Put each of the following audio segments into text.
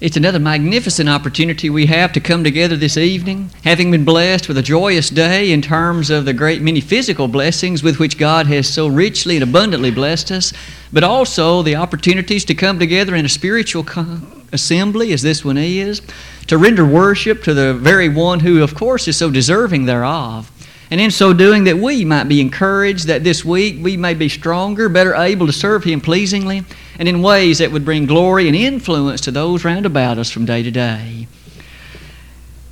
It's another magnificent opportunity we have to come together this evening, having been blessed with a joyous day in terms of the great many physical blessings with which God has so richly and abundantly blessed us, but also the opportunities to come together in a spiritual assembly, as this one is, to render worship to the very one who, of course, is so deserving thereof. And in so doing, that we might be encouraged that this week we may be stronger, better able to serve Him pleasingly, and in ways that would bring glory and influence to those round about us from day to day.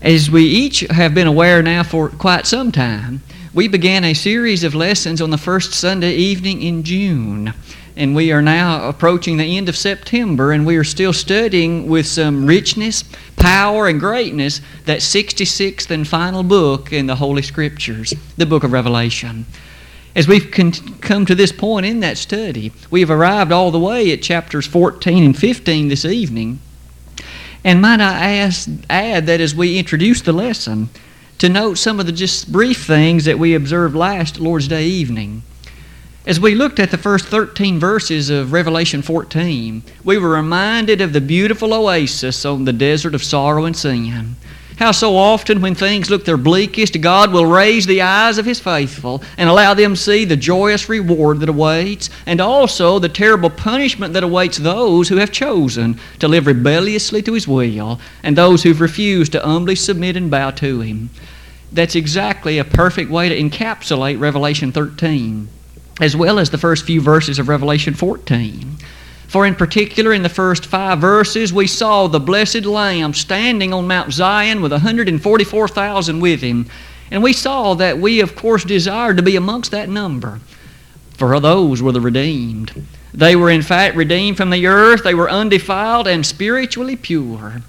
As we each have been aware now for quite some time, we began a series of lessons on the first Sunday evening in June. And we are now approaching the end of September, and we are still studying with some richness, power, and greatness that 66th and final book in the Holy Scriptures, the book of Revelation. As we've come to this point in that study, we've arrived all the way at chapters 14 and 15 this evening. And might I ask, add that as we introduce the lesson, to note some of the just brief things that we observed last Lord's Day evening. As we looked at the first 13 verses of Revelation 14, we were reminded of the beautiful oasis on the desert of sorrow and sin. How so often, when things look their bleakest, God will raise the eyes of His faithful and allow them to see the joyous reward that awaits, and also the terrible punishment that awaits those who have chosen to live rebelliously to His will, and those who've refused to humbly submit and bow to Him. That's exactly a perfect way to encapsulate Revelation 13, as well as the first few verses of Revelation 14. For in particular, in the first five verses, we saw the blessed Lamb standing on Mount Zion with 144,000 with him. And we saw that we, of course, desired to be amongst that number. For those were the redeemed. They were, in fact, redeemed from the earth. They were undefiled and spiritually pure.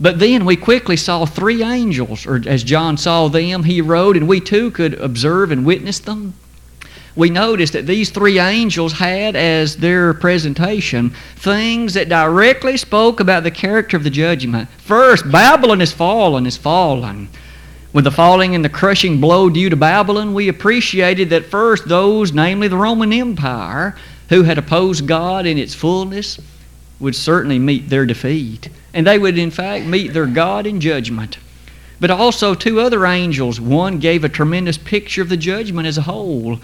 But then we quickly saw three angels, or as John saw them, he wrote, and we too could observe and witness them we notice that these three angels had as their presentation things that directly spoke about the character of the judgment. First, Babylon is fallen, is fallen. With the falling and the crushing blow due to Babylon, we appreciated that first those, namely the Roman Empire, who had opposed God in its fullness, would certainly meet their defeat. And they would, in fact, meet their God in judgment. But also, two other angels. One gave a tremendous picture of the judgment as a whole.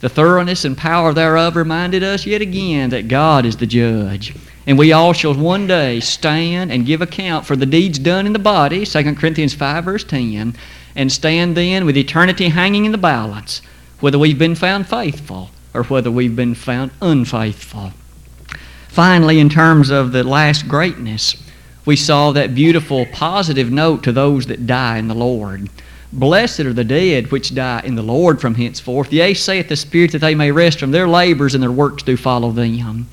The thoroughness and power thereof reminded us yet again that God is the judge. And we all shall one day stand and give account for the deeds done in the body, 2 Corinthians 5, verse 10, and stand then with eternity hanging in the balance, whether we've been found faithful or whether we've been found unfaithful. Finally, in terms of the last greatness, we saw that beautiful positive note to those that die in the Lord. Blessed are the dead which die in the Lord from henceforth. Yea, saith the Spirit that they may rest from their labors and their works do follow them.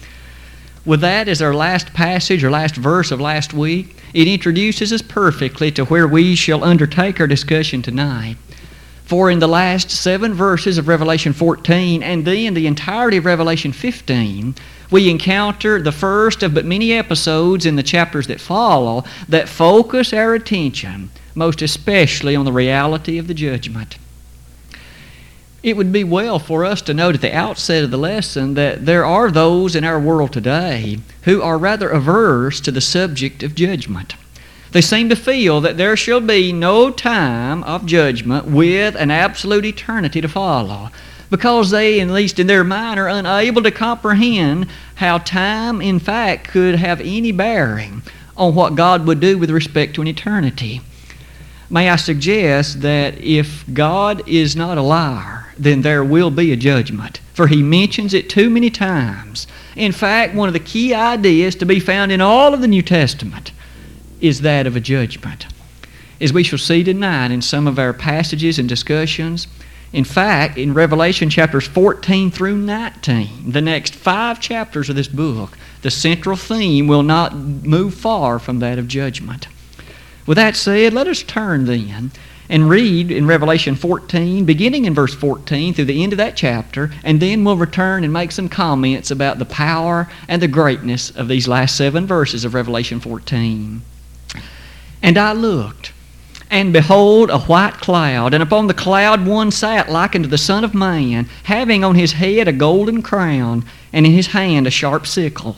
With that as our last passage or last verse of last week, it introduces us perfectly to where we shall undertake our discussion tonight. For in the last seven verses of Revelation 14 and then the entirety of Revelation 15, we encounter the first of but many episodes in the chapters that follow that focus our attention most especially on the reality of the judgment. It would be well for us to note at the outset of the lesson that there are those in our world today who are rather averse to the subject of judgment. They seem to feel that there shall be no time of judgment with an absolute eternity to follow because they, at least in their mind, are unable to comprehend how time, in fact, could have any bearing on what God would do with respect to an eternity may I suggest that if God is not a liar, then there will be a judgment. For he mentions it too many times. In fact, one of the key ideas to be found in all of the New Testament is that of a judgment. As we shall see tonight in some of our passages and discussions, in fact, in Revelation chapters 14 through 19, the next five chapters of this book, the central theme will not move far from that of judgment. With that said, let us turn then and read in Revelation 14, beginning in verse 14 through the end of that chapter, and then we'll return and make some comments about the power and the greatness of these last seven verses of Revelation 14. And I looked, and behold, a white cloud, and upon the cloud one sat like unto the Son of Man, having on his head a golden crown, and in his hand a sharp sickle.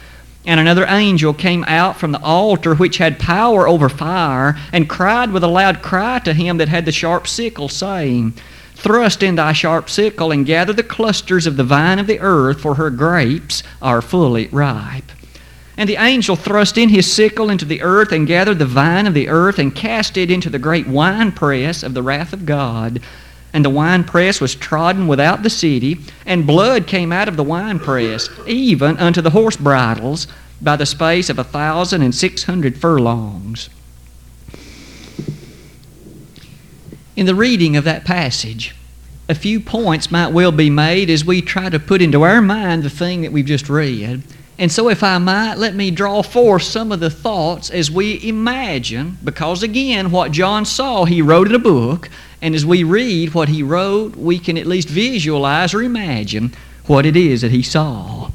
And another angel came out from the altar which had power over fire, and cried with a loud cry to him that had the sharp sickle, saying, Thrust in thy sharp sickle, and gather the clusters of the vine of the earth, for her grapes are fully ripe. And the angel thrust in his sickle into the earth, and gathered the vine of the earth, and cast it into the great winepress of the wrath of God and the winepress was trodden without the city, and blood came out of the winepress, even unto the horse bridles, by the space of a thousand and six hundred furlongs. In the reading of that passage, a few points might well be made as we try to put into our mind the thing that we've just read. And so, if I might, let me draw forth some of the thoughts as we imagine, because again, what John saw, he wrote in a book, and as we read what he wrote, we can at least visualize or imagine what it is that he saw.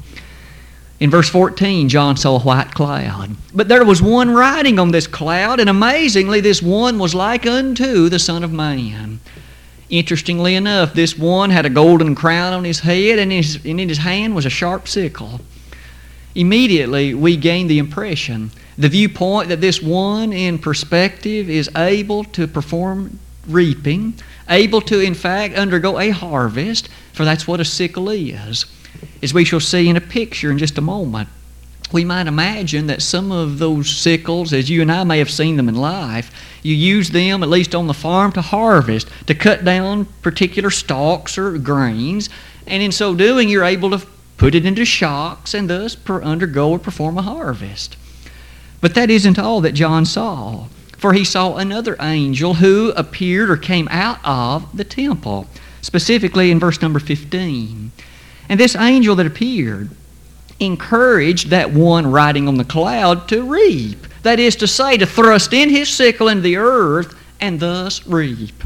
In verse 14, John saw a white cloud. But there was one riding on this cloud, and amazingly, this one was like unto the Son of Man. Interestingly enough, this one had a golden crown on his head, and his, and in his hand was a sharp sickle. Immediately, we gain the impression, the viewpoint that this one in perspective is able to perform reaping, able to, in fact, undergo a harvest, for that's what a sickle is. As we shall see in a picture in just a moment, we might imagine that some of those sickles, as you and I may have seen them in life, you use them, at least on the farm, to harvest, to cut down particular stalks or grains, and in so doing, you're able to put it into shocks and thus undergo or perform a harvest. But that isn't all that John saw. For he saw another angel who appeared or came out of the temple, specifically in verse number 15. And this angel that appeared encouraged that one riding on the cloud to reap. That is to say, to thrust in his sickle into the earth and thus reap.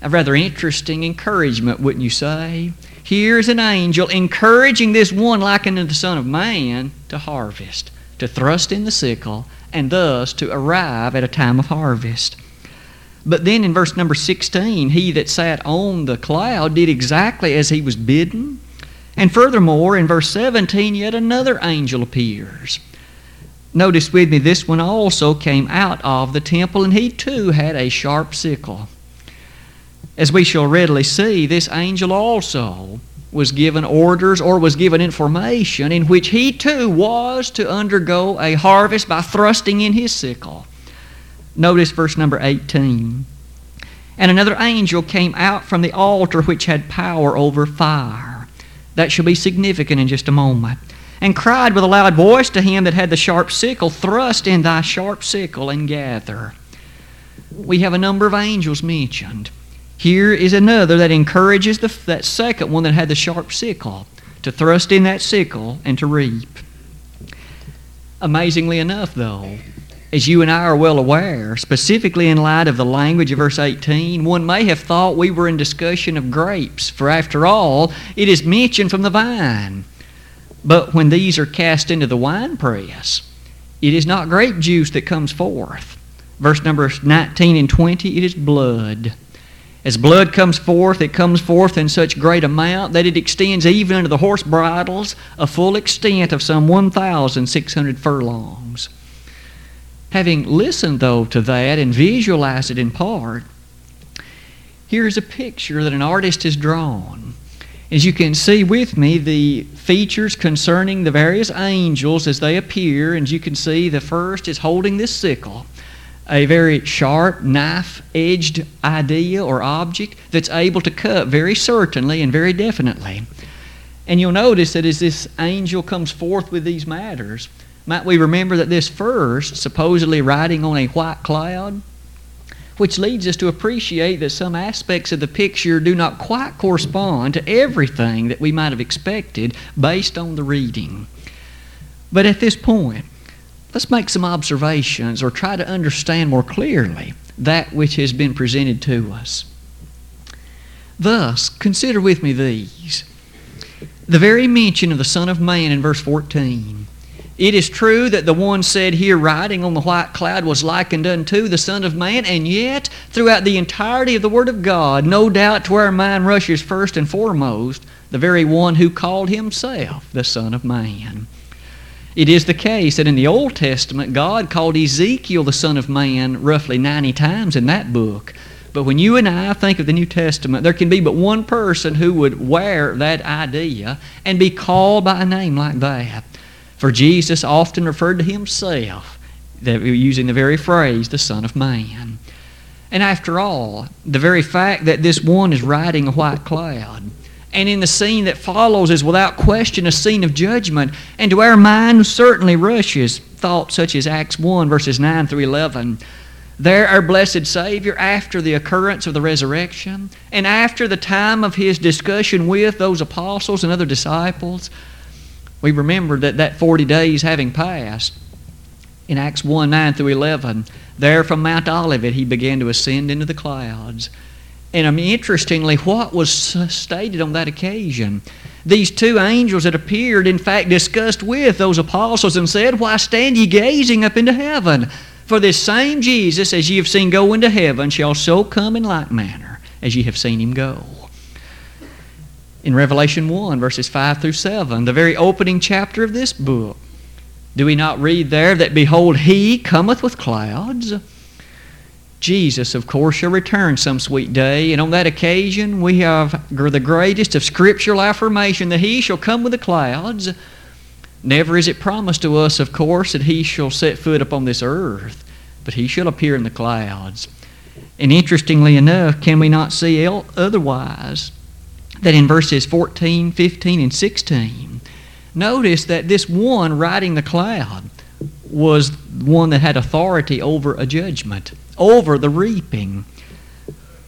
A rather interesting encouragement, wouldn't you say? Here's an angel encouraging this one, likened to the Son of Man, to harvest, to thrust in the sickle and thus to arrive at a time of harvest. But then in verse number 16, he that sat on the cloud did exactly as he was bidden. And furthermore, in verse 17, yet another angel appears. Notice with me, this one also came out of the temple, and he too had a sharp sickle. As we shall readily see, this angel also was given orders or was given information in which he too was to undergo a harvest by thrusting in his sickle. Notice verse number 18. And another angel came out from the altar which had power over fire. That shall be significant in just a moment. And cried with a loud voice to him that had the sharp sickle, Thrust in thy sharp sickle and gather. We have a number of angels mentioned. Here is another that encourages the, that second one that had the sharp sickle to thrust in that sickle and to reap. Amazingly enough, though, as you and I are well aware, specifically in light of the language of verse 18, one may have thought we were in discussion of grapes, for after all, it is mentioned from the vine. But when these are cast into the winepress, it is not grape juice that comes forth. Verse number 19 and 20, it is blood. As blood comes forth, it comes forth in such great amount that it extends even unto the horse bridles a full extent of some 1,600 furlongs. Having listened, though, to that and visualized it in part, here's a picture that an artist has drawn. As you can see with me, the features concerning the various angels as they appear, and you can see the first is holding this sickle a very sharp, knife edged idea or object that's able to cut very certainly and very definitely. And you'll notice that as this angel comes forth with these matters, might we remember that this first, supposedly riding on a white cloud, which leads us to appreciate that some aspects of the picture do not quite correspond to everything that we might have expected based on the reading. But at this point, let's make some observations or try to understand more clearly that which has been presented to us. Thus, consider with me these. The very mention of the Son of Man in verse 14. It is true that the one said here riding on the white cloud was likened unto the Son of Man, and yet, throughout the entirety of the Word of God, no doubt to our mind rushes first and foremost the very one who called himself the Son of Man. It is the case that in the Old Testament, God called Ezekiel the Son of Man roughly 90 times in that book. But when you and I think of the New Testament, there can be but one person who would wear that idea and be called by a name like that. For Jesus often referred to himself, using the very phrase, the Son of Man. And after all, the very fact that this one is riding a white cloud, and in the scene that follows is without question a scene of judgment, and to our mind certainly rushes thoughts such as Acts 1, verses 9 through 11 there, our blessed Savior, after the occurrence of the resurrection and after the time of his discussion with those apostles and other disciples, we remember that that 40 days having passed, in Acts 1 9 through 11, there from Mount Olivet he began to ascend into the clouds. And I mean, interestingly, what was stated on that occasion? These two angels that appeared, in fact, discussed with those apostles and said, Why stand ye gazing up into heaven? For this same Jesus, as ye have seen go into heaven, shall so come in like manner as ye have seen him go. In Revelation 1, verses 5 through 7, the very opening chapter of this book, do we not read there that, Behold, he cometh with clouds? Jesus, of course, shall return some sweet day, and on that occasion we have the greatest of scriptural affirmation that he shall come with the clouds. Never is it promised to us, of course, that he shall set foot upon this earth, but he shall appear in the clouds. And interestingly enough, can we not see otherwise that in verses 14, 15, and 16, notice that this one riding the cloud was one that had authority over a judgment, over the reaping.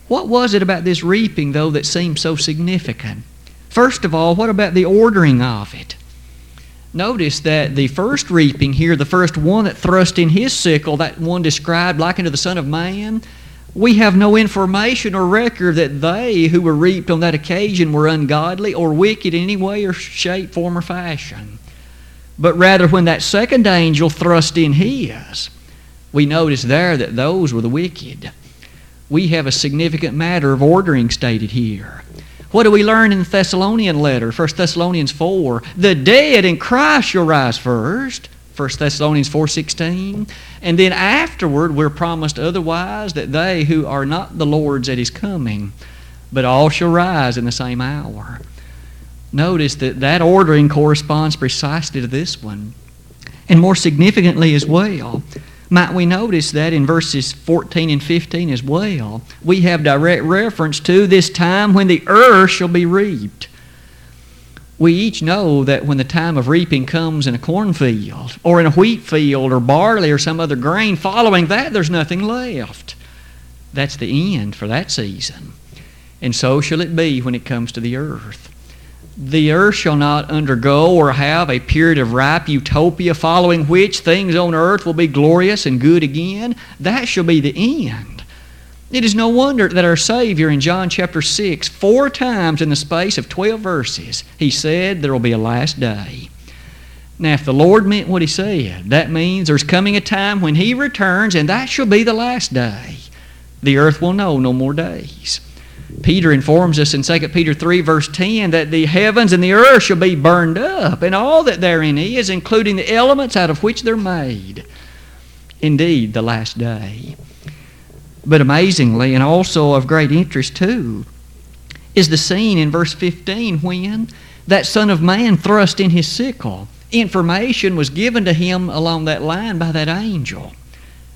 What was it about this reaping, though, that seemed so significant? First of all, what about the ordering of it? Notice that the first reaping here, the first one that thrust in his sickle, that one described like unto the Son of Man, we have no information or record that they who were reaped on that occasion were ungodly or wicked in any way or shape, form, or fashion. But rather, when that second angel thrust in his, we notice there that those were the wicked. We have a significant matter of ordering stated here. What do we learn in the Thessalonian letter, 1 Thessalonians 4? The dead in Christ shall rise first, 1 Thessalonians 4.16. And then afterward we're promised otherwise that they who are not the Lord's at his coming, but all shall rise in the same hour. Notice that that ordering corresponds precisely to this one. And more significantly as well, might we notice that in verses 14 and 15 as well, we have direct reference to this time when the earth shall be reaped. We each know that when the time of reaping comes in a cornfield or in a wheat field or barley or some other grain, following that there's nothing left. That's the end for that season. And so shall it be when it comes to the earth the earth shall not undergo or have a period of ripe utopia following which things on earth will be glorious and good again. That shall be the end. It is no wonder that our Savior in John chapter 6, four times in the space of 12 verses, he said there will be a last day. Now, if the Lord meant what he said, that means there's coming a time when he returns, and that shall be the last day. The earth will know no more days. Peter informs us in 2 Peter 3, verse 10, that the heavens and the earth shall be burned up, and all that therein is, including the elements out of which they're made. Indeed, the last day. But amazingly, and also of great interest too, is the scene in verse 15 when that Son of Man thrust in his sickle. Information was given to him along that line by that angel.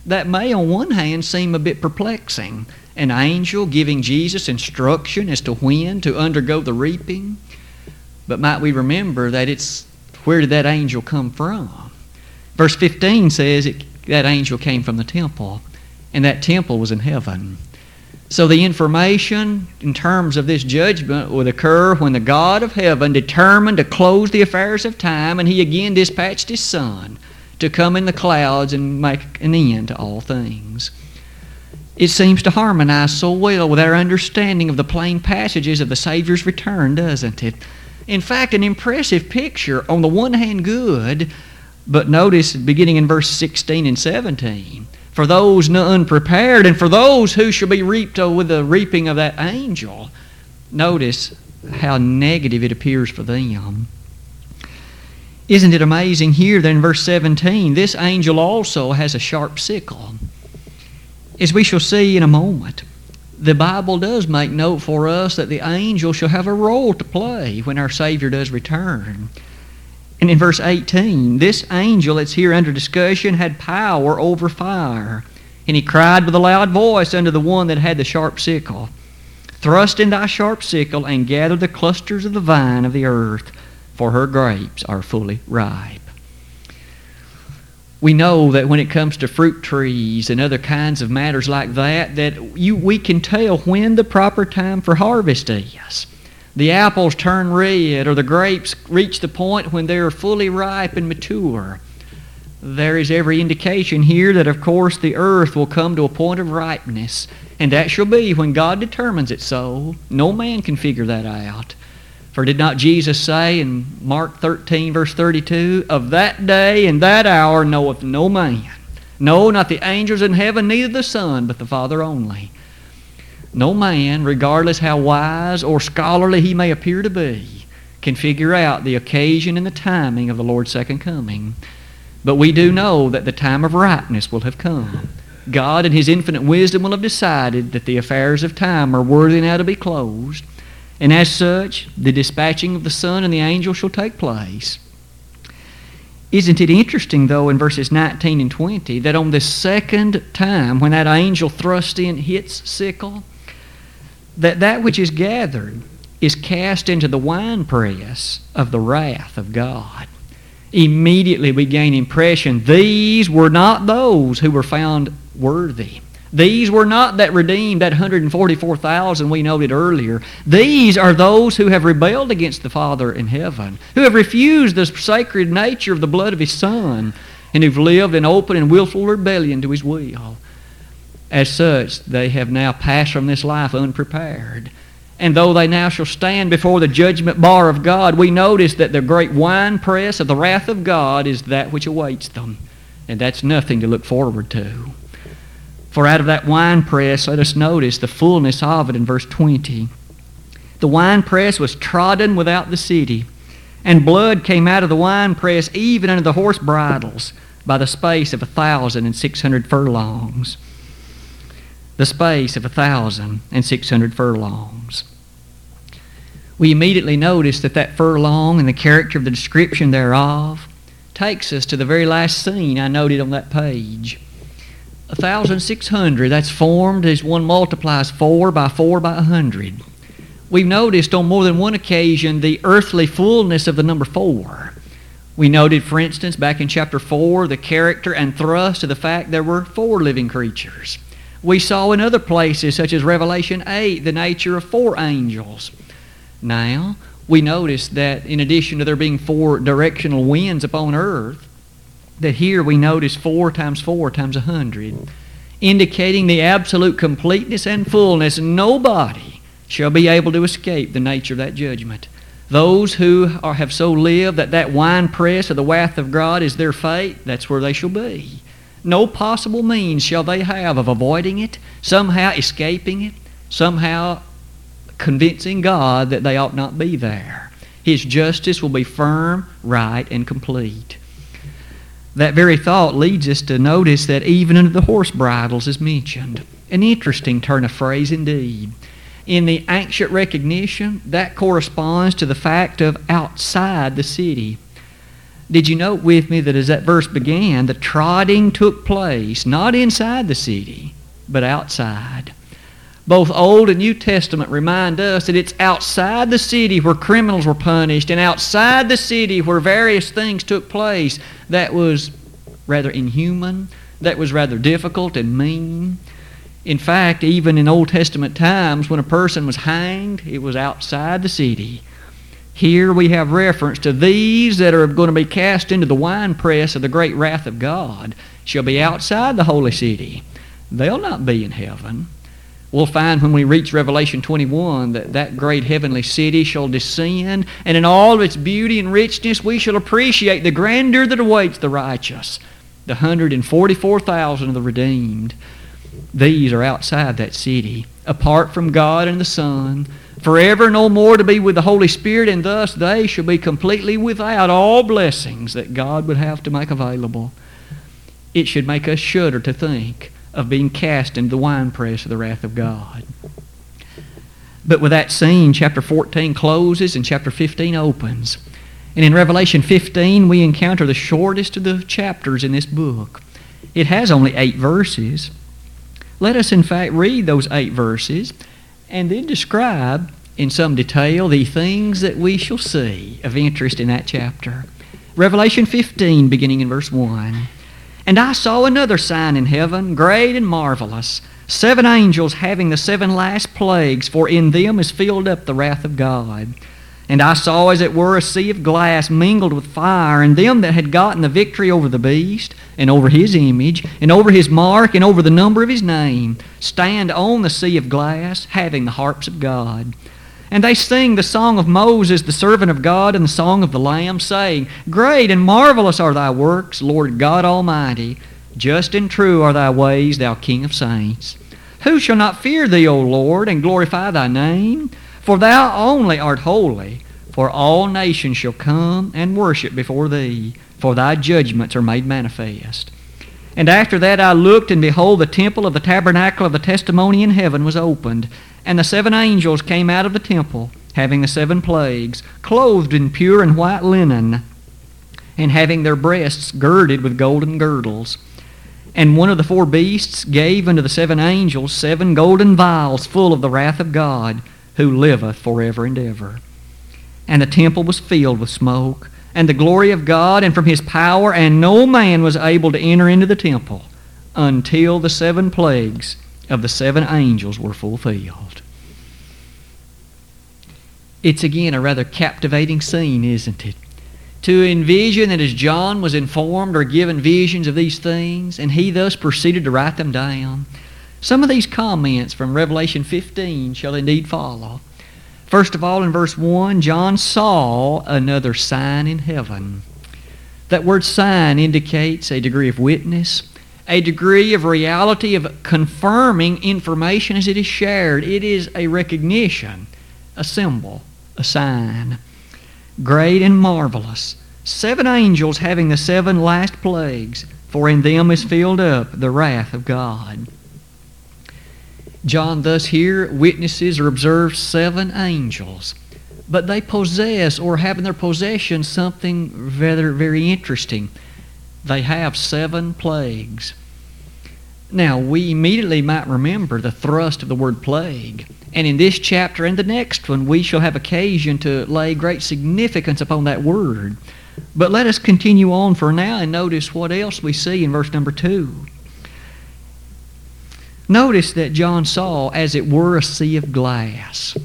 That may, on one hand, seem a bit perplexing an angel giving Jesus instruction as to when to undergo the reaping. But might we remember that it's where did that angel come from? Verse 15 says it, that angel came from the temple, and that temple was in heaven. So the information in terms of this judgment would occur when the God of heaven determined to close the affairs of time, and he again dispatched his Son to come in the clouds and make an end to all things. It seems to harmonize so well with our understanding of the plain passages of the Savior's return, doesn't it? In fact, an impressive picture, on the one hand, good, but notice beginning in verse 16 and 17 for those unprepared and for those who shall be reaped with the reaping of that angel. Notice how negative it appears for them. Isn't it amazing here that in verse 17, this angel also has a sharp sickle? As we shall see in a moment, the Bible does make note for us that the angel shall have a role to play when our Savior does return. And in verse 18, this angel that's here under discussion had power over fire. And he cried with a loud voice unto the one that had the sharp sickle Thrust in thy sharp sickle and gather the clusters of the vine of the earth, for her grapes are fully ripe. We know that when it comes to fruit trees and other kinds of matters like that, that you, we can tell when the proper time for harvest is. The apples turn red or the grapes reach the point when they are fully ripe and mature. There is every indication here that, of course, the earth will come to a point of ripeness and that shall be when God determines it so. No man can figure that out. For did not Jesus say in Mark 13, verse 32, Of that day and that hour knoweth no man, no, not the angels in heaven, neither the Son, but the Father only. No man, regardless how wise or scholarly he may appear to be, can figure out the occasion and the timing of the Lord's second coming. But we do know that the time of ripeness will have come. God, in His infinite wisdom, will have decided that the affairs of time are worthy now to be closed. And as such, the dispatching of the Son and the angel shall take place. Isn't it interesting, though, in verses 19 and 20, that on the second time when that angel thrust in hits sickle, that that which is gathered is cast into the winepress of the wrath of God immediately we gain impression these were not those who were found worthy. These were not that redeemed, that 144,000 we noted earlier. These are those who have rebelled against the Father in heaven, who have refused the sacred nature of the blood of His Son, and who've lived in open and willful rebellion to His will. As such, they have now passed from this life unprepared. And though they now shall stand before the judgment bar of God, we notice that the great winepress of the wrath of God is that which awaits them. And that's nothing to look forward to. For out of that winepress, let us notice the fullness of it in verse 20. The winepress was trodden without the city, and blood came out of the winepress even unto the horse bridles by the space of a thousand and six hundred furlongs the space of a thousand and six hundred furlongs. We immediately notice that that furlong and the character of the description thereof takes us to the very last scene I noted on that page. A thousand six hundred, that's formed as one multiplies four by four by a hundred. We've noticed on more than one occasion the earthly fullness of the number four. We noted, for instance, back in chapter 4, the character and thrust of the fact there were four living creatures. We saw in other places, such as Revelation 8, the nature of four angels. Now, we notice that in addition to there being four directional winds upon earth, that here we notice four times four times a hundred, indicating the absolute completeness and fullness. Nobody shall be able to escape the nature of that judgment. Those who are, have so lived that that wine press of the wrath of God is their fate, that's where they shall be. No possible means shall they have of avoiding it, somehow escaping it, somehow convincing God that they ought not be there. His justice will be firm, right, and complete. That very thought leads us to notice that even under the horse bridles is mentioned. An interesting turn of phrase indeed. In the ancient recognition, that corresponds to the fact of outside the city. Did you note with me that as that verse began, the trotting took place not inside the city, but outside? Both Old and New Testament remind us that it's outside the city where criminals were punished and outside the city where various things took place that was rather inhuman, that was rather difficult and mean. In fact, even in Old Testament times, when a person was hanged, it was outside the city. Here we have reference to these that are going to be cast into the winepress of the great wrath of God shall be outside the holy city. they'll not be in heaven. We'll find when we reach Revelation 21 that that great heavenly city shall descend, and in all of its beauty and richness, we shall appreciate the grandeur that awaits the righteous, the 144,000 of the redeemed. These are outside that city, apart from God and the Son, forever no more to be with the Holy Spirit, and thus they shall be completely without all blessings that God would have to make available. It should make us shudder to think of being cast into the winepress of the wrath of God. But with that scene, chapter 14 closes and chapter 15 opens. And in Revelation 15, we encounter the shortest of the chapters in this book. It has only eight verses. Let us, in fact, read those eight verses and then describe in some detail the things that we shall see of interest in that chapter. Revelation 15, beginning in verse 1. And I saw another sign in heaven, great and marvelous, seven angels having the seven last plagues, for in them is filled up the wrath of God. And I saw as it were a sea of glass mingled with fire, and them that had gotten the victory over the beast, and over his image, and over his mark, and over the number of his name, stand on the sea of glass, having the harps of God. And they sing the song of Moses, the servant of God, and the song of the Lamb, saying, Great and marvelous are thy works, Lord God Almighty. Just and true are thy ways, thou King of saints. Who shall not fear thee, O Lord, and glorify thy name? For thou only art holy, for all nations shall come and worship before thee, for thy judgments are made manifest. And after that I looked, and behold, the temple of the tabernacle of the testimony in heaven was opened. And the seven angels came out of the temple, having the seven plagues, clothed in pure and white linen, and having their breasts girded with golden girdles. And one of the four beasts gave unto the seven angels seven golden vials full of the wrath of God who liveth forever and ever. And the temple was filled with smoke, and the glory of God, and from his power, and no man was able to enter into the temple until the seven plagues of the seven angels were fulfilled. It's again a rather captivating scene, isn't it? To envision that as John was informed or given visions of these things, and he thus proceeded to write them down, some of these comments from Revelation 15 shall indeed follow. First of all, in verse 1, John saw another sign in heaven. That word sign indicates a degree of witness, a degree of reality of confirming information as it is shared. It is a recognition, a symbol, a sign. Great and marvelous. Seven angels having the seven last plagues, for in them is filled up the wrath of God. John thus here witnesses or observes seven angels, but they possess or have in their possession something rather very interesting. They have seven plagues. Now, we immediately might remember the thrust of the word plague. And in this chapter and the next one, we shall have occasion to lay great significance upon that word. But let us continue on for now and notice what else we see in verse number 2. Notice that John saw, as it were, a sea of glass.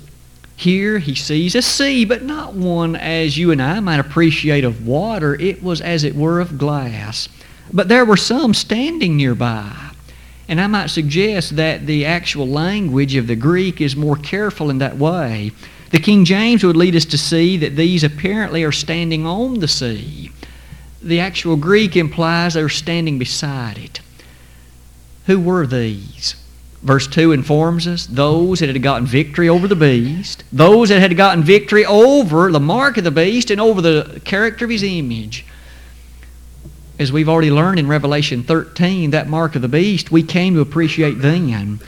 Here he sees a sea, but not one as you and I might appreciate of water. It was, as it were, of glass. But there were some standing nearby. And I might suggest that the actual language of the Greek is more careful in that way. The King James would lead us to see that these apparently are standing on the sea. The actual Greek implies they're standing beside it. Who were these? Verse 2 informs us those that had gotten victory over the beast, those that had gotten victory over the mark of the beast and over the character of his image. As we've already learned in Revelation 13, that mark of the beast, we came to appreciate then.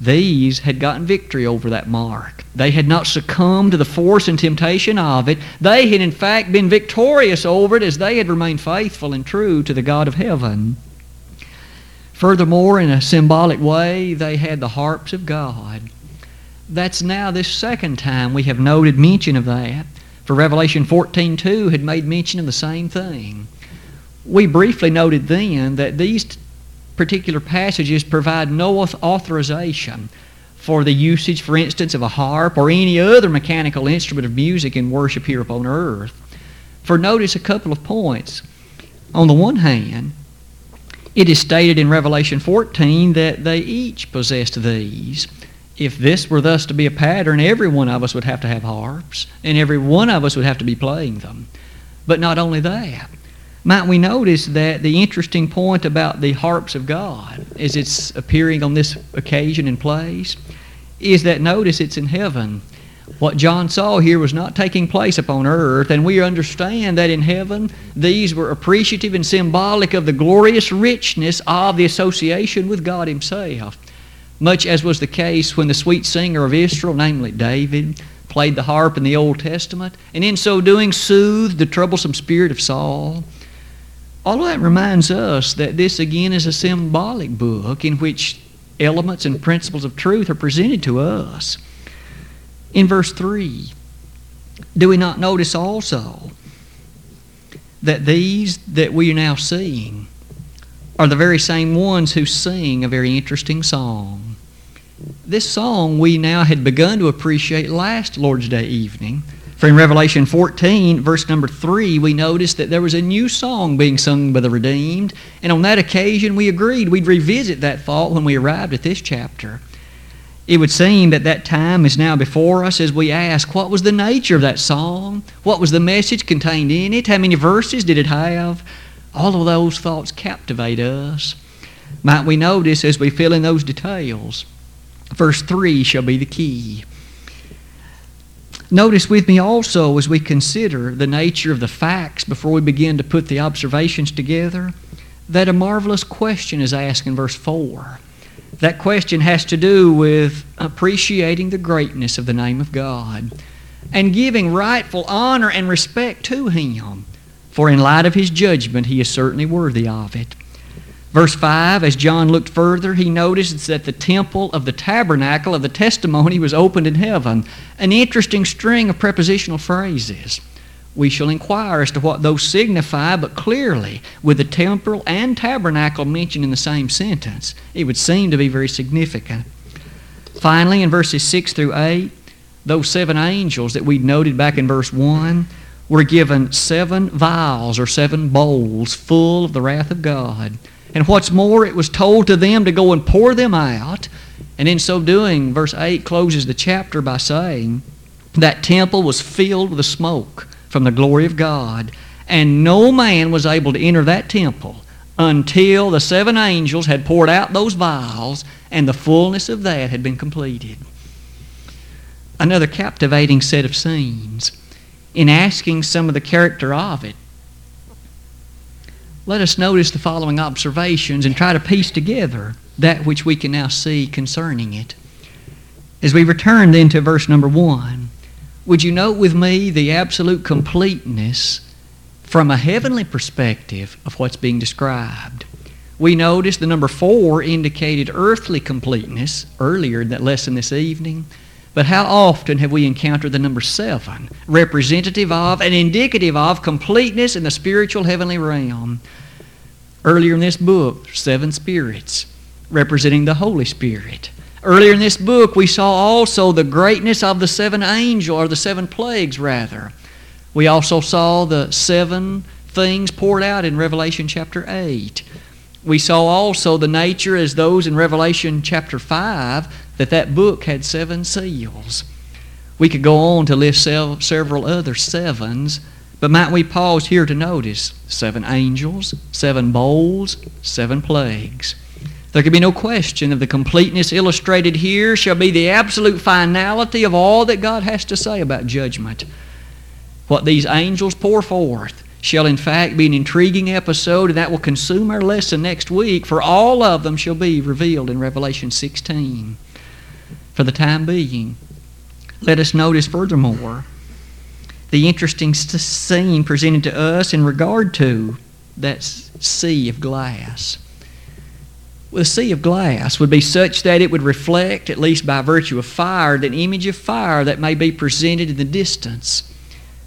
These had gotten victory over that mark. They had not succumbed to the force and temptation of it. They had, in fact, been victorious over it as they had remained faithful and true to the God of heaven. Furthermore, in a symbolic way, they had the harps of God. That's now this second time we have noted mention of that. For Revelation 14:2 had made mention of the same thing. We briefly noted then that these particular passages provide no authorization for the usage, for instance, of a harp or any other mechanical instrument of music in worship here upon earth. For notice a couple of points. On the one hand, It is stated in Revelation 14 that they each possessed these. If this were thus to be a pattern, every one of us would have to have harps, and every one of us would have to be playing them. But not only that, might we notice that the interesting point about the harps of God, as it's appearing on this occasion and place, is that notice it's in heaven. What John saw here was not taking place upon earth, and we understand that in heaven these were appreciative and symbolic of the glorious richness of the association with God Himself. Much as was the case when the sweet singer of Israel, namely David, played the harp in the Old Testament, and in so doing soothed the troublesome spirit of Saul. All of that reminds us that this again is a symbolic book in which elements and principles of truth are presented to us. In verse 3, do we not notice also that these that we are now seeing are the very same ones who sing a very interesting song? This song we now had begun to appreciate last Lord's Day evening for in Revelation 14, verse number 3, we noticed that there was a new song being sung by the redeemed, and on that occasion we agreed we'd revisit that thought when we arrived at this chapter. It would seem that that time is now before us as we ask, what was the nature of that song? What was the message contained in it? How many verses did it have? All of those thoughts captivate us. Might we notice as we fill in those details? Verse 3 shall be the key. Notice with me also as we consider the nature of the facts before we begin to put the observations together that a marvelous question is asked in verse 4. That question has to do with appreciating the greatness of the name of God and giving rightful honor and respect to Him, for in light of His judgment, He is certainly worthy of it. Verse 5, as John looked further, he noticed that the temple of the tabernacle of the testimony was opened in heaven. An interesting string of prepositional phrases. We shall inquire as to what those signify, but clearly, with the temple and tabernacle mentioned in the same sentence, it would seem to be very significant. Finally, in verses 6 through 8, those seven angels that we noted back in verse 1 were given seven vials or seven bowls full of the wrath of God. And what's more, it was told to them to go and pour them out. And in so doing, verse 8 closes the chapter by saying, That temple was filled with smoke from the glory of God, and no man was able to enter that temple until the seven angels had poured out those vials and the fullness of that had been completed. Another captivating set of scenes. In asking some of the character of it, let us notice the following observations and try to piece together that which we can now see concerning it. As we return then to verse number one, would you note with me the absolute completeness from a heavenly perspective of what's being described? We noticed the number four indicated earthly completeness earlier in that lesson this evening. But how often have we encountered the number seven, representative of and indicative of completeness in the spiritual heavenly realm? Earlier in this book, seven spirits, representing the Holy Spirit. Earlier in this book, we saw also the greatness of the seven angels, or the seven plagues, rather. We also saw the seven things poured out in Revelation chapter 8. We saw also the nature as those in Revelation chapter 5 that that book had seven seals. We could go on to list several other sevens, but might we pause here to notice seven angels, seven bowls, seven plagues. There can be no question of the completeness illustrated here shall be the absolute finality of all that God has to say about judgment. What these angels pour forth shall in fact be an intriguing episode, and that will consume our lesson next week, for all of them shall be revealed in Revelation 16 for the time being. Let us notice furthermore the interesting scene presented to us in regard to that sea of glass. Well, the sea of glass would be such that it would reflect, at least by virtue of fire, an image of fire that may be presented in the distance.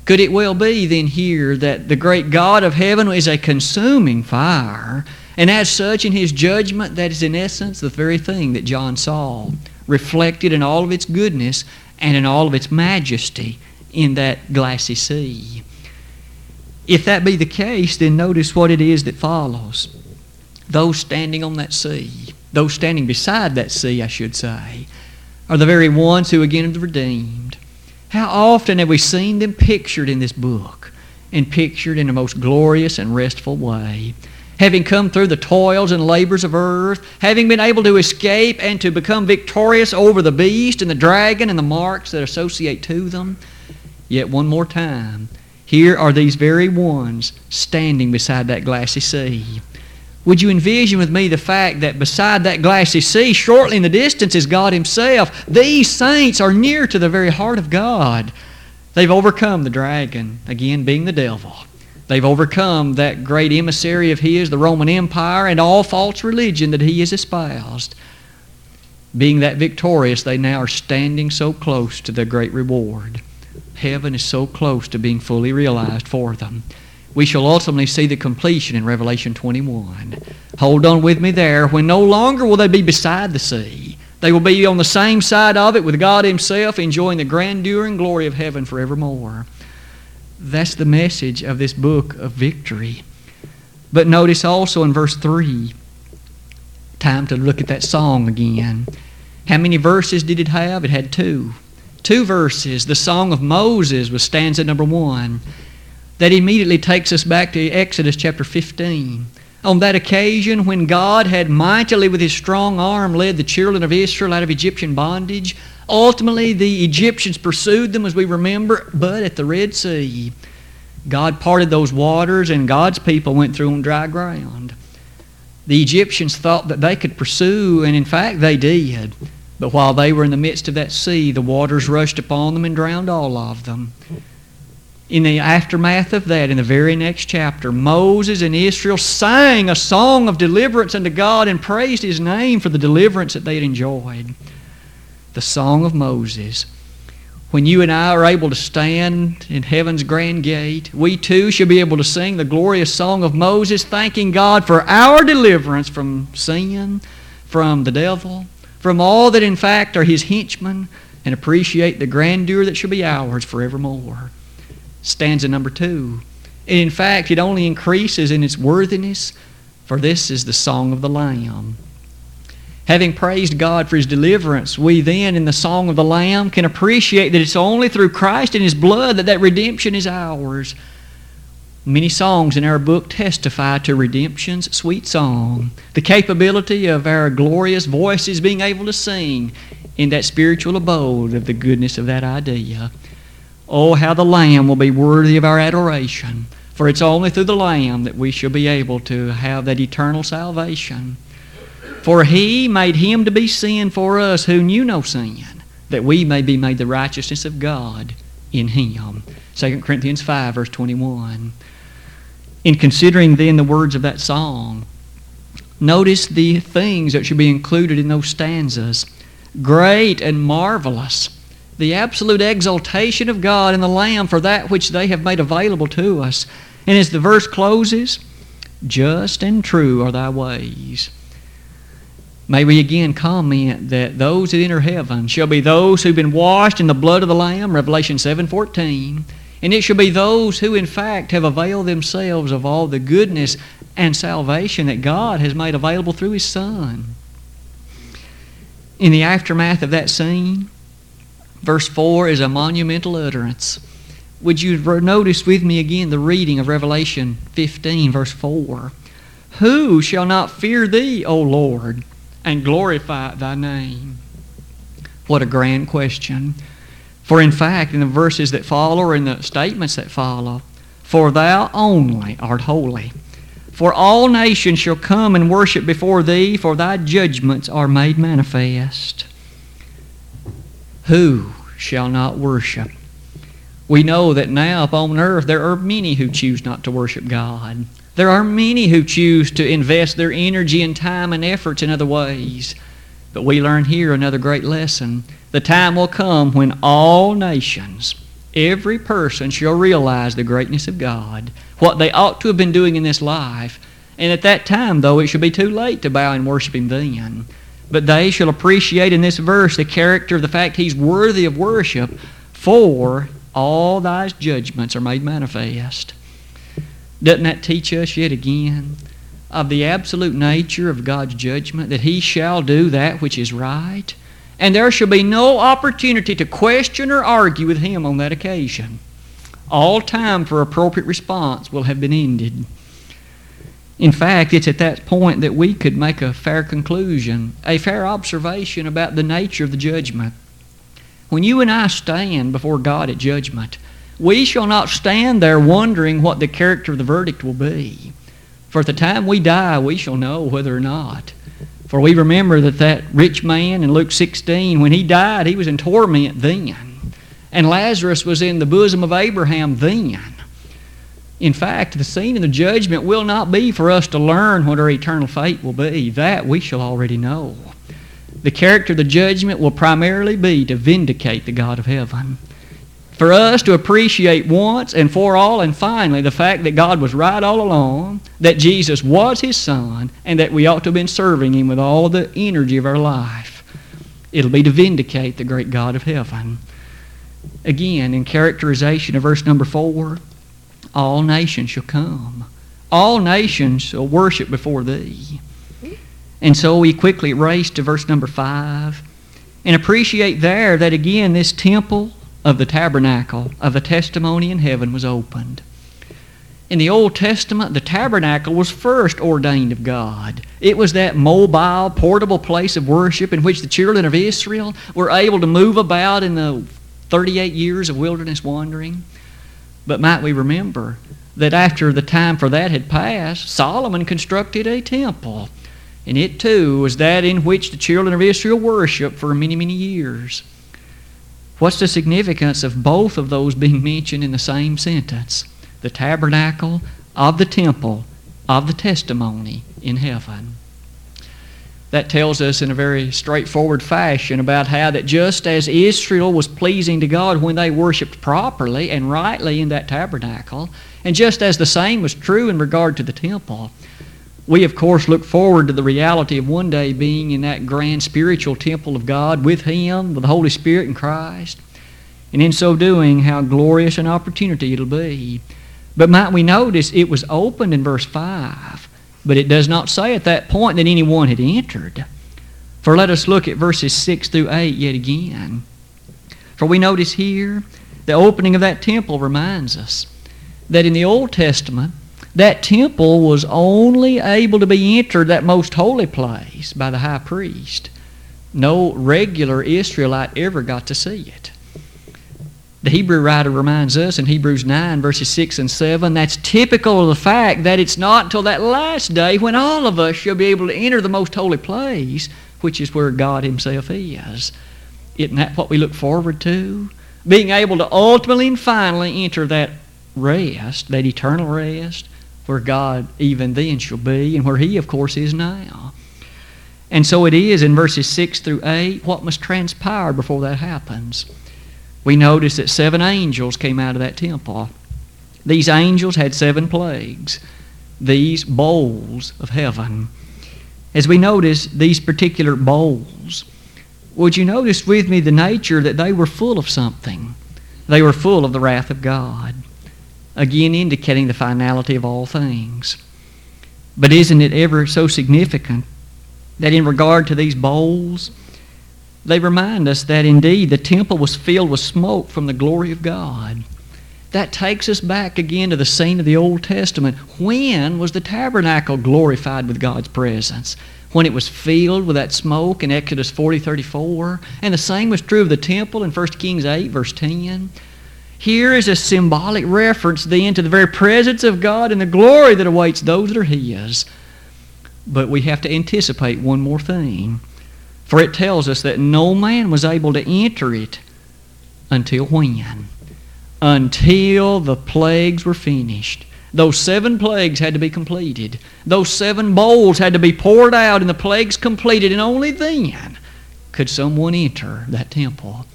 Could it well be then here that the great God of heaven is a consuming fire, and as such, in his judgment, that is in essence the very thing that John saw? reflected in all of its goodness and in all of its majesty in that glassy sea. If that be the case, then notice what it is that follows. Those standing on that sea, those standing beside that sea, I should say, are the very ones who again are redeemed. How often have we seen them pictured in this book and pictured in the most glorious and restful way? Having come through the toils and labors of earth, having been able to escape and to become victorious over the beast and the dragon and the marks that associate to them. Yet one more time, here are these very ones standing beside that glassy sea. Would you envision with me the fact that beside that glassy sea, shortly in the distance, is God Himself? These saints are near to the very heart of God. They've overcome the dragon, again being the devil. They've overcome that great emissary of His, the Roman Empire, and all false religion that He has espoused. Being that victorious, they now are standing so close to their great reward. Heaven is so close to being fully realized for them we shall ultimately see the completion in Revelation 21. Hold on with me there. When no longer will they be beside the sea, they will be on the same side of it with God Himself, enjoying the grandeur and glory of heaven forevermore. That's the message of this book of victory. But notice also in verse 3, time to look at that song again. How many verses did it have? It had two. Two verses. The Song of Moses was stanza number one that immediately takes us back to Exodus chapter 15. On that occasion, when God had mightily with his strong arm led the children of Israel out of Egyptian bondage, ultimately the Egyptians pursued them, as we remember, but at the Red Sea, God parted those waters and God's people went through on dry ground. The Egyptians thought that they could pursue, and in fact they did. But while they were in the midst of that sea, the waters rushed upon them and drowned all of them in the aftermath of that, in the very next chapter, Moses and Israel sang a song of deliverance unto God and praised His name for the deliverance that they had enjoyed. The Song of Moses. When you and I are able to stand in heaven's grand gate, we too shall be able to sing the glorious song of Moses, thanking God for our deliverance from sin, from the devil, from all that in fact are His henchmen, and appreciate the grandeur that shall be ours forevermore stanza number two. And in fact, it only increases in its worthiness, for this is the song of the Lamb. Having praised God for His deliverance, we then, in the song of the Lamb, can appreciate that it's only through Christ and His blood that that redemption is ours. Many songs in our book testify to redemption's sweet song, the capability of our glorious voices being able to sing in that spiritual abode of the goodness of that idea. Oh, how the Lamb will be worthy of our adoration. For it's only through the Lamb that we shall be able to have that eternal salvation. For he made him to be sin for us who knew no sin, that we may be made the righteousness of God in him. 2 Corinthians 5, verse 21. In considering then the words of that song, notice the things that should be included in those stanzas. Great and marvelous the absolute exaltation of God and the Lamb for that which they have made available to us. And as the verse closes, just and true are thy ways. May we again comment that those that enter heaven shall be those who've been washed in the blood of the Lamb, Revelation 7:14, and it shall be those who in fact have availed themselves of all the goodness and salvation that God has made available through His Son. In the aftermath of that scene, Verse 4 is a monumental utterance. Would you notice with me again the reading of Revelation 15, verse 4? Who shall not fear thee, O Lord, and glorify thy name? What a grand question. For in fact, in the verses that follow, or in the statements that follow, for thou only art holy. For all nations shall come and worship before thee, for thy judgments are made manifest. Who shall not worship? We know that now upon earth there are many who choose not to worship God. There are many who choose to invest their energy and time and efforts in other ways. But we learn here another great lesson. The time will come when all nations, every person shall realize the greatness of God, what they ought to have been doing in this life. And at that time, though, it shall be too late to bow and worship Him then. But they shall appreciate in this verse the character of the fact he's worthy of worship, for all thy judgments are made manifest. Doesn't that teach us yet again of the absolute nature of God's judgment, that he shall do that which is right, and there shall be no opportunity to question or argue with him on that occasion. All time for appropriate response will have been ended. In fact, it's at that point that we could make a fair conclusion, a fair observation about the nature of the judgment. When you and I stand before God at judgment, we shall not stand there wondering what the character of the verdict will be. For at the time we die, we shall know whether or not. For we remember that that rich man in Luke 16, when he died, he was in torment then. And Lazarus was in the bosom of Abraham then. In fact, the scene of the judgment will not be for us to learn what our eternal fate will be. That we shall already know. The character of the judgment will primarily be to vindicate the God of heaven. For us to appreciate once and for all and finally the fact that God was right all along, that Jesus was His Son, and that we ought to have been serving Him with all the energy of our life. It'll be to vindicate the great God of heaven. Again, in characterization of verse number 4, all nations shall come. All nations shall worship before thee. And so we quickly race to verse number 5 and appreciate there that again this temple of the tabernacle of the testimony in heaven was opened. In the Old Testament, the tabernacle was first ordained of God. It was that mobile, portable place of worship in which the children of Israel were able to move about in the 38 years of wilderness wandering. But might we remember that after the time for that had passed, Solomon constructed a temple. And it too was that in which the children of Israel worshiped for many, many years. What's the significance of both of those being mentioned in the same sentence? The tabernacle of the temple of the testimony in heaven that tells us in a very straightforward fashion about how that just as Israel was pleasing to God when they worshiped properly and rightly in that tabernacle, and just as the same was true in regard to the temple, we of course look forward to the reality of one day being in that grand spiritual temple of God with Him, with the Holy Spirit and Christ. And in so doing, how glorious an opportunity it'll be. But might we notice it was opened in verse 5 but it does not say at that point that anyone had entered. For let us look at verses 6 through 8 yet again. For we notice here the opening of that temple reminds us that in the Old Testament, that temple was only able to be entered, that most holy place, by the high priest. No regular Israelite ever got to see it. The Hebrew writer reminds us in Hebrews 9, verses 6 and 7, that's typical of the fact that it's not until that last day when all of us shall be able to enter the most holy place, which is where God Himself is. Isn't that what we look forward to? Being able to ultimately and finally enter that rest, that eternal rest, where God even then shall be, and where He, of course, is now. And so it is in verses 6 through 8 what must transpire before that happens we notice that seven angels came out of that temple. These angels had seven plagues, these bowls of heaven. As we notice these particular bowls, would you notice with me the nature that they were full of something? They were full of the wrath of God, again indicating the finality of all things. But isn't it ever so significant that in regard to these bowls, they remind us that indeed the temple was filled with smoke from the glory of God. That takes us back again to the scene of the Old Testament. When was the tabernacle glorified with God's presence? When it was filled with that smoke in Exodus 40 34. And the same was true of the temple in 1 Kings 8, verse 10. Here is a symbolic reference then to the very presence of God and the glory that awaits those that are His. But we have to anticipate one more thing. For it tells us that no man was able to enter it until when? Until the plagues were finished. Those seven plagues had to be completed. Those seven bowls had to be poured out and the plagues completed, and only then could someone enter that temple.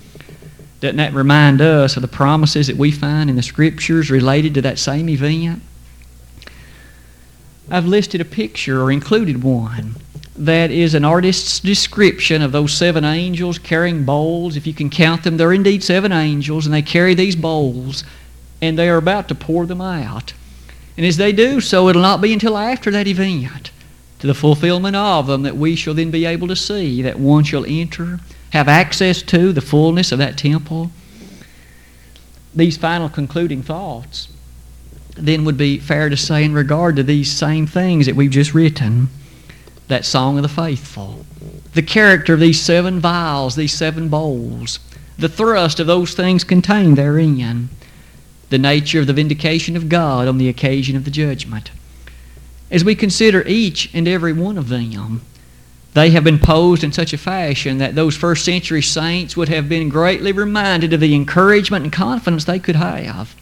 Doesn't that remind us of the promises that we find in the Scriptures related to that same event? I've listed a picture or included one that is an artist's description of those seven angels carrying bowls. If you can count them, they're indeed seven angels, and they carry these bowls, and they are about to pour them out. And as they do so, it'll not be until after that event, to the fulfillment of them, that we shall then be able to see that one shall enter, have access to the fullness of that temple. These final concluding thoughts then would be fair to say in regard to these same things that we've just written that song of the faithful, the character of these seven vials, these seven bowls, the thrust of those things contained therein the nature of the vindication of God on the occasion of the judgment. As we consider each and every one of them, they have been posed in such a fashion that those first century saints would have been greatly reminded of the encouragement and confidence they could have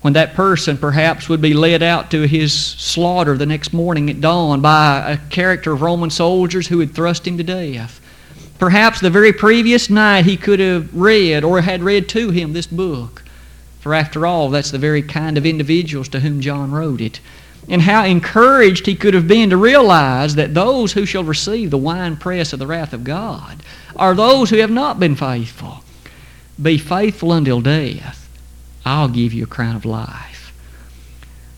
when that person perhaps would be led out to his slaughter the next morning at dawn by a character of Roman soldiers who had thrust him to death. Perhaps the very previous night he could have read or had read to him this book. For after all, that's the very kind of individuals to whom John wrote it. And how encouraged he could have been to realize that those who shall receive the winepress of the wrath of God are those who have not been faithful. Be faithful until death. I'll give you a crown of life.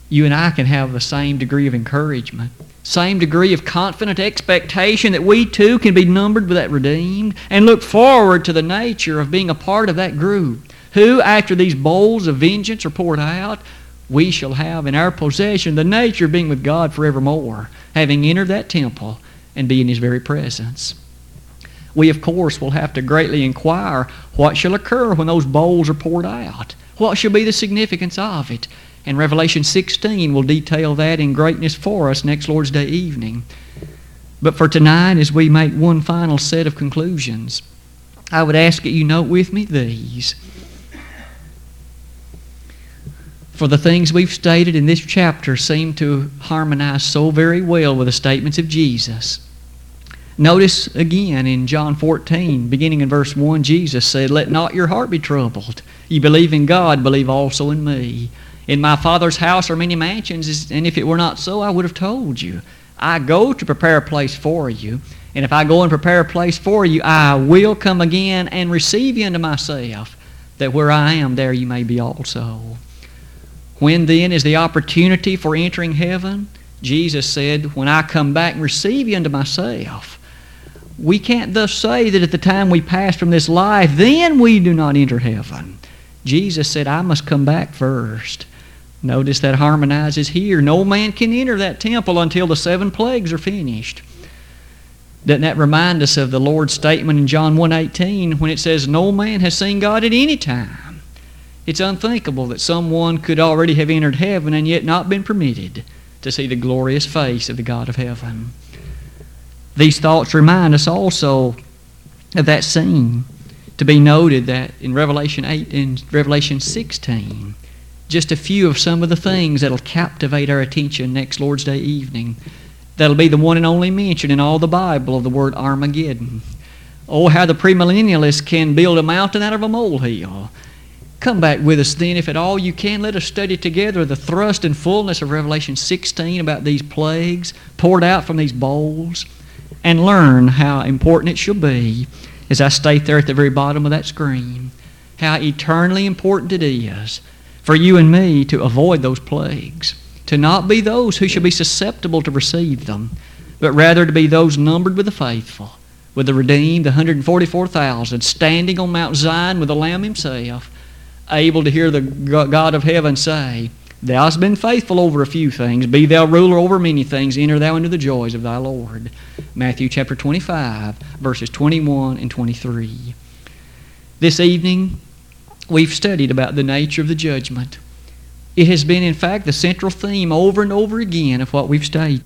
You and I can have the same degree of encouragement, same degree of confident expectation that we too can be numbered with that redeemed and look forward to the nature of being a part of that group who, after these bowls of vengeance are poured out, we shall have in our possession the nature of being with God forevermore, having entered that temple and be in His very presence. We, of course, will have to greatly inquire what shall occur when those bowls are poured out. What shall be the significance of it? And Revelation 16 will detail that in greatness for us next Lord's Day evening. But for tonight, as we make one final set of conclusions, I would ask that you note with me these. For the things we've stated in this chapter seem to harmonize so very well with the statements of Jesus. Notice again in John 14, beginning in verse 1, Jesus said, Let not your heart be troubled. You believe in God, believe also in me. In my Father's house are many mansions, and if it were not so, I would have told you. I go to prepare a place for you. And if I go and prepare a place for you, I will come again and receive you unto myself, that where I am, there you may be also. When then is the opportunity for entering heaven? Jesus said, When I come back and receive you unto myself. We can't thus say that at the time we pass from this life, then we do not enter heaven. Jesus said, I must come back first. Notice that harmonizes here. No man can enter that temple until the seven plagues are finished. Doesn't that remind us of the Lord's statement in John 1.18 when it says, No man has seen God at any time? It's unthinkable that someone could already have entered heaven and yet not been permitted to see the glorious face of the God of heaven. These thoughts remind us also of that scene to be noted that in Revelation 8 and Revelation 16, just a few of some of the things that'll captivate our attention next Lord's Day evening. That'll be the one and only mention in all the Bible of the word Armageddon. Oh, how the premillennialists can build a mountain out of a molehill Come back with us then, if at all you can. Let us study together the thrust and fullness of Revelation 16 about these plagues poured out from these bowls and learn how important it shall be, as I state there at the very bottom of that screen, how eternally important it is for you and me to avoid those plagues, to not be those who shall be susceptible to receive them, but rather to be those numbered with the faithful, with the redeemed, the 144,000, standing on Mount Zion with the Lamb himself able to hear the God of heaven say, Thou hast been faithful over a few things. Be thou ruler over many things. Enter thou into the joys of thy Lord. Matthew chapter 25, verses 21 and 23. This evening, we've studied about the nature of the judgment. It has been, in fact, the central theme over and over again of what we've studied.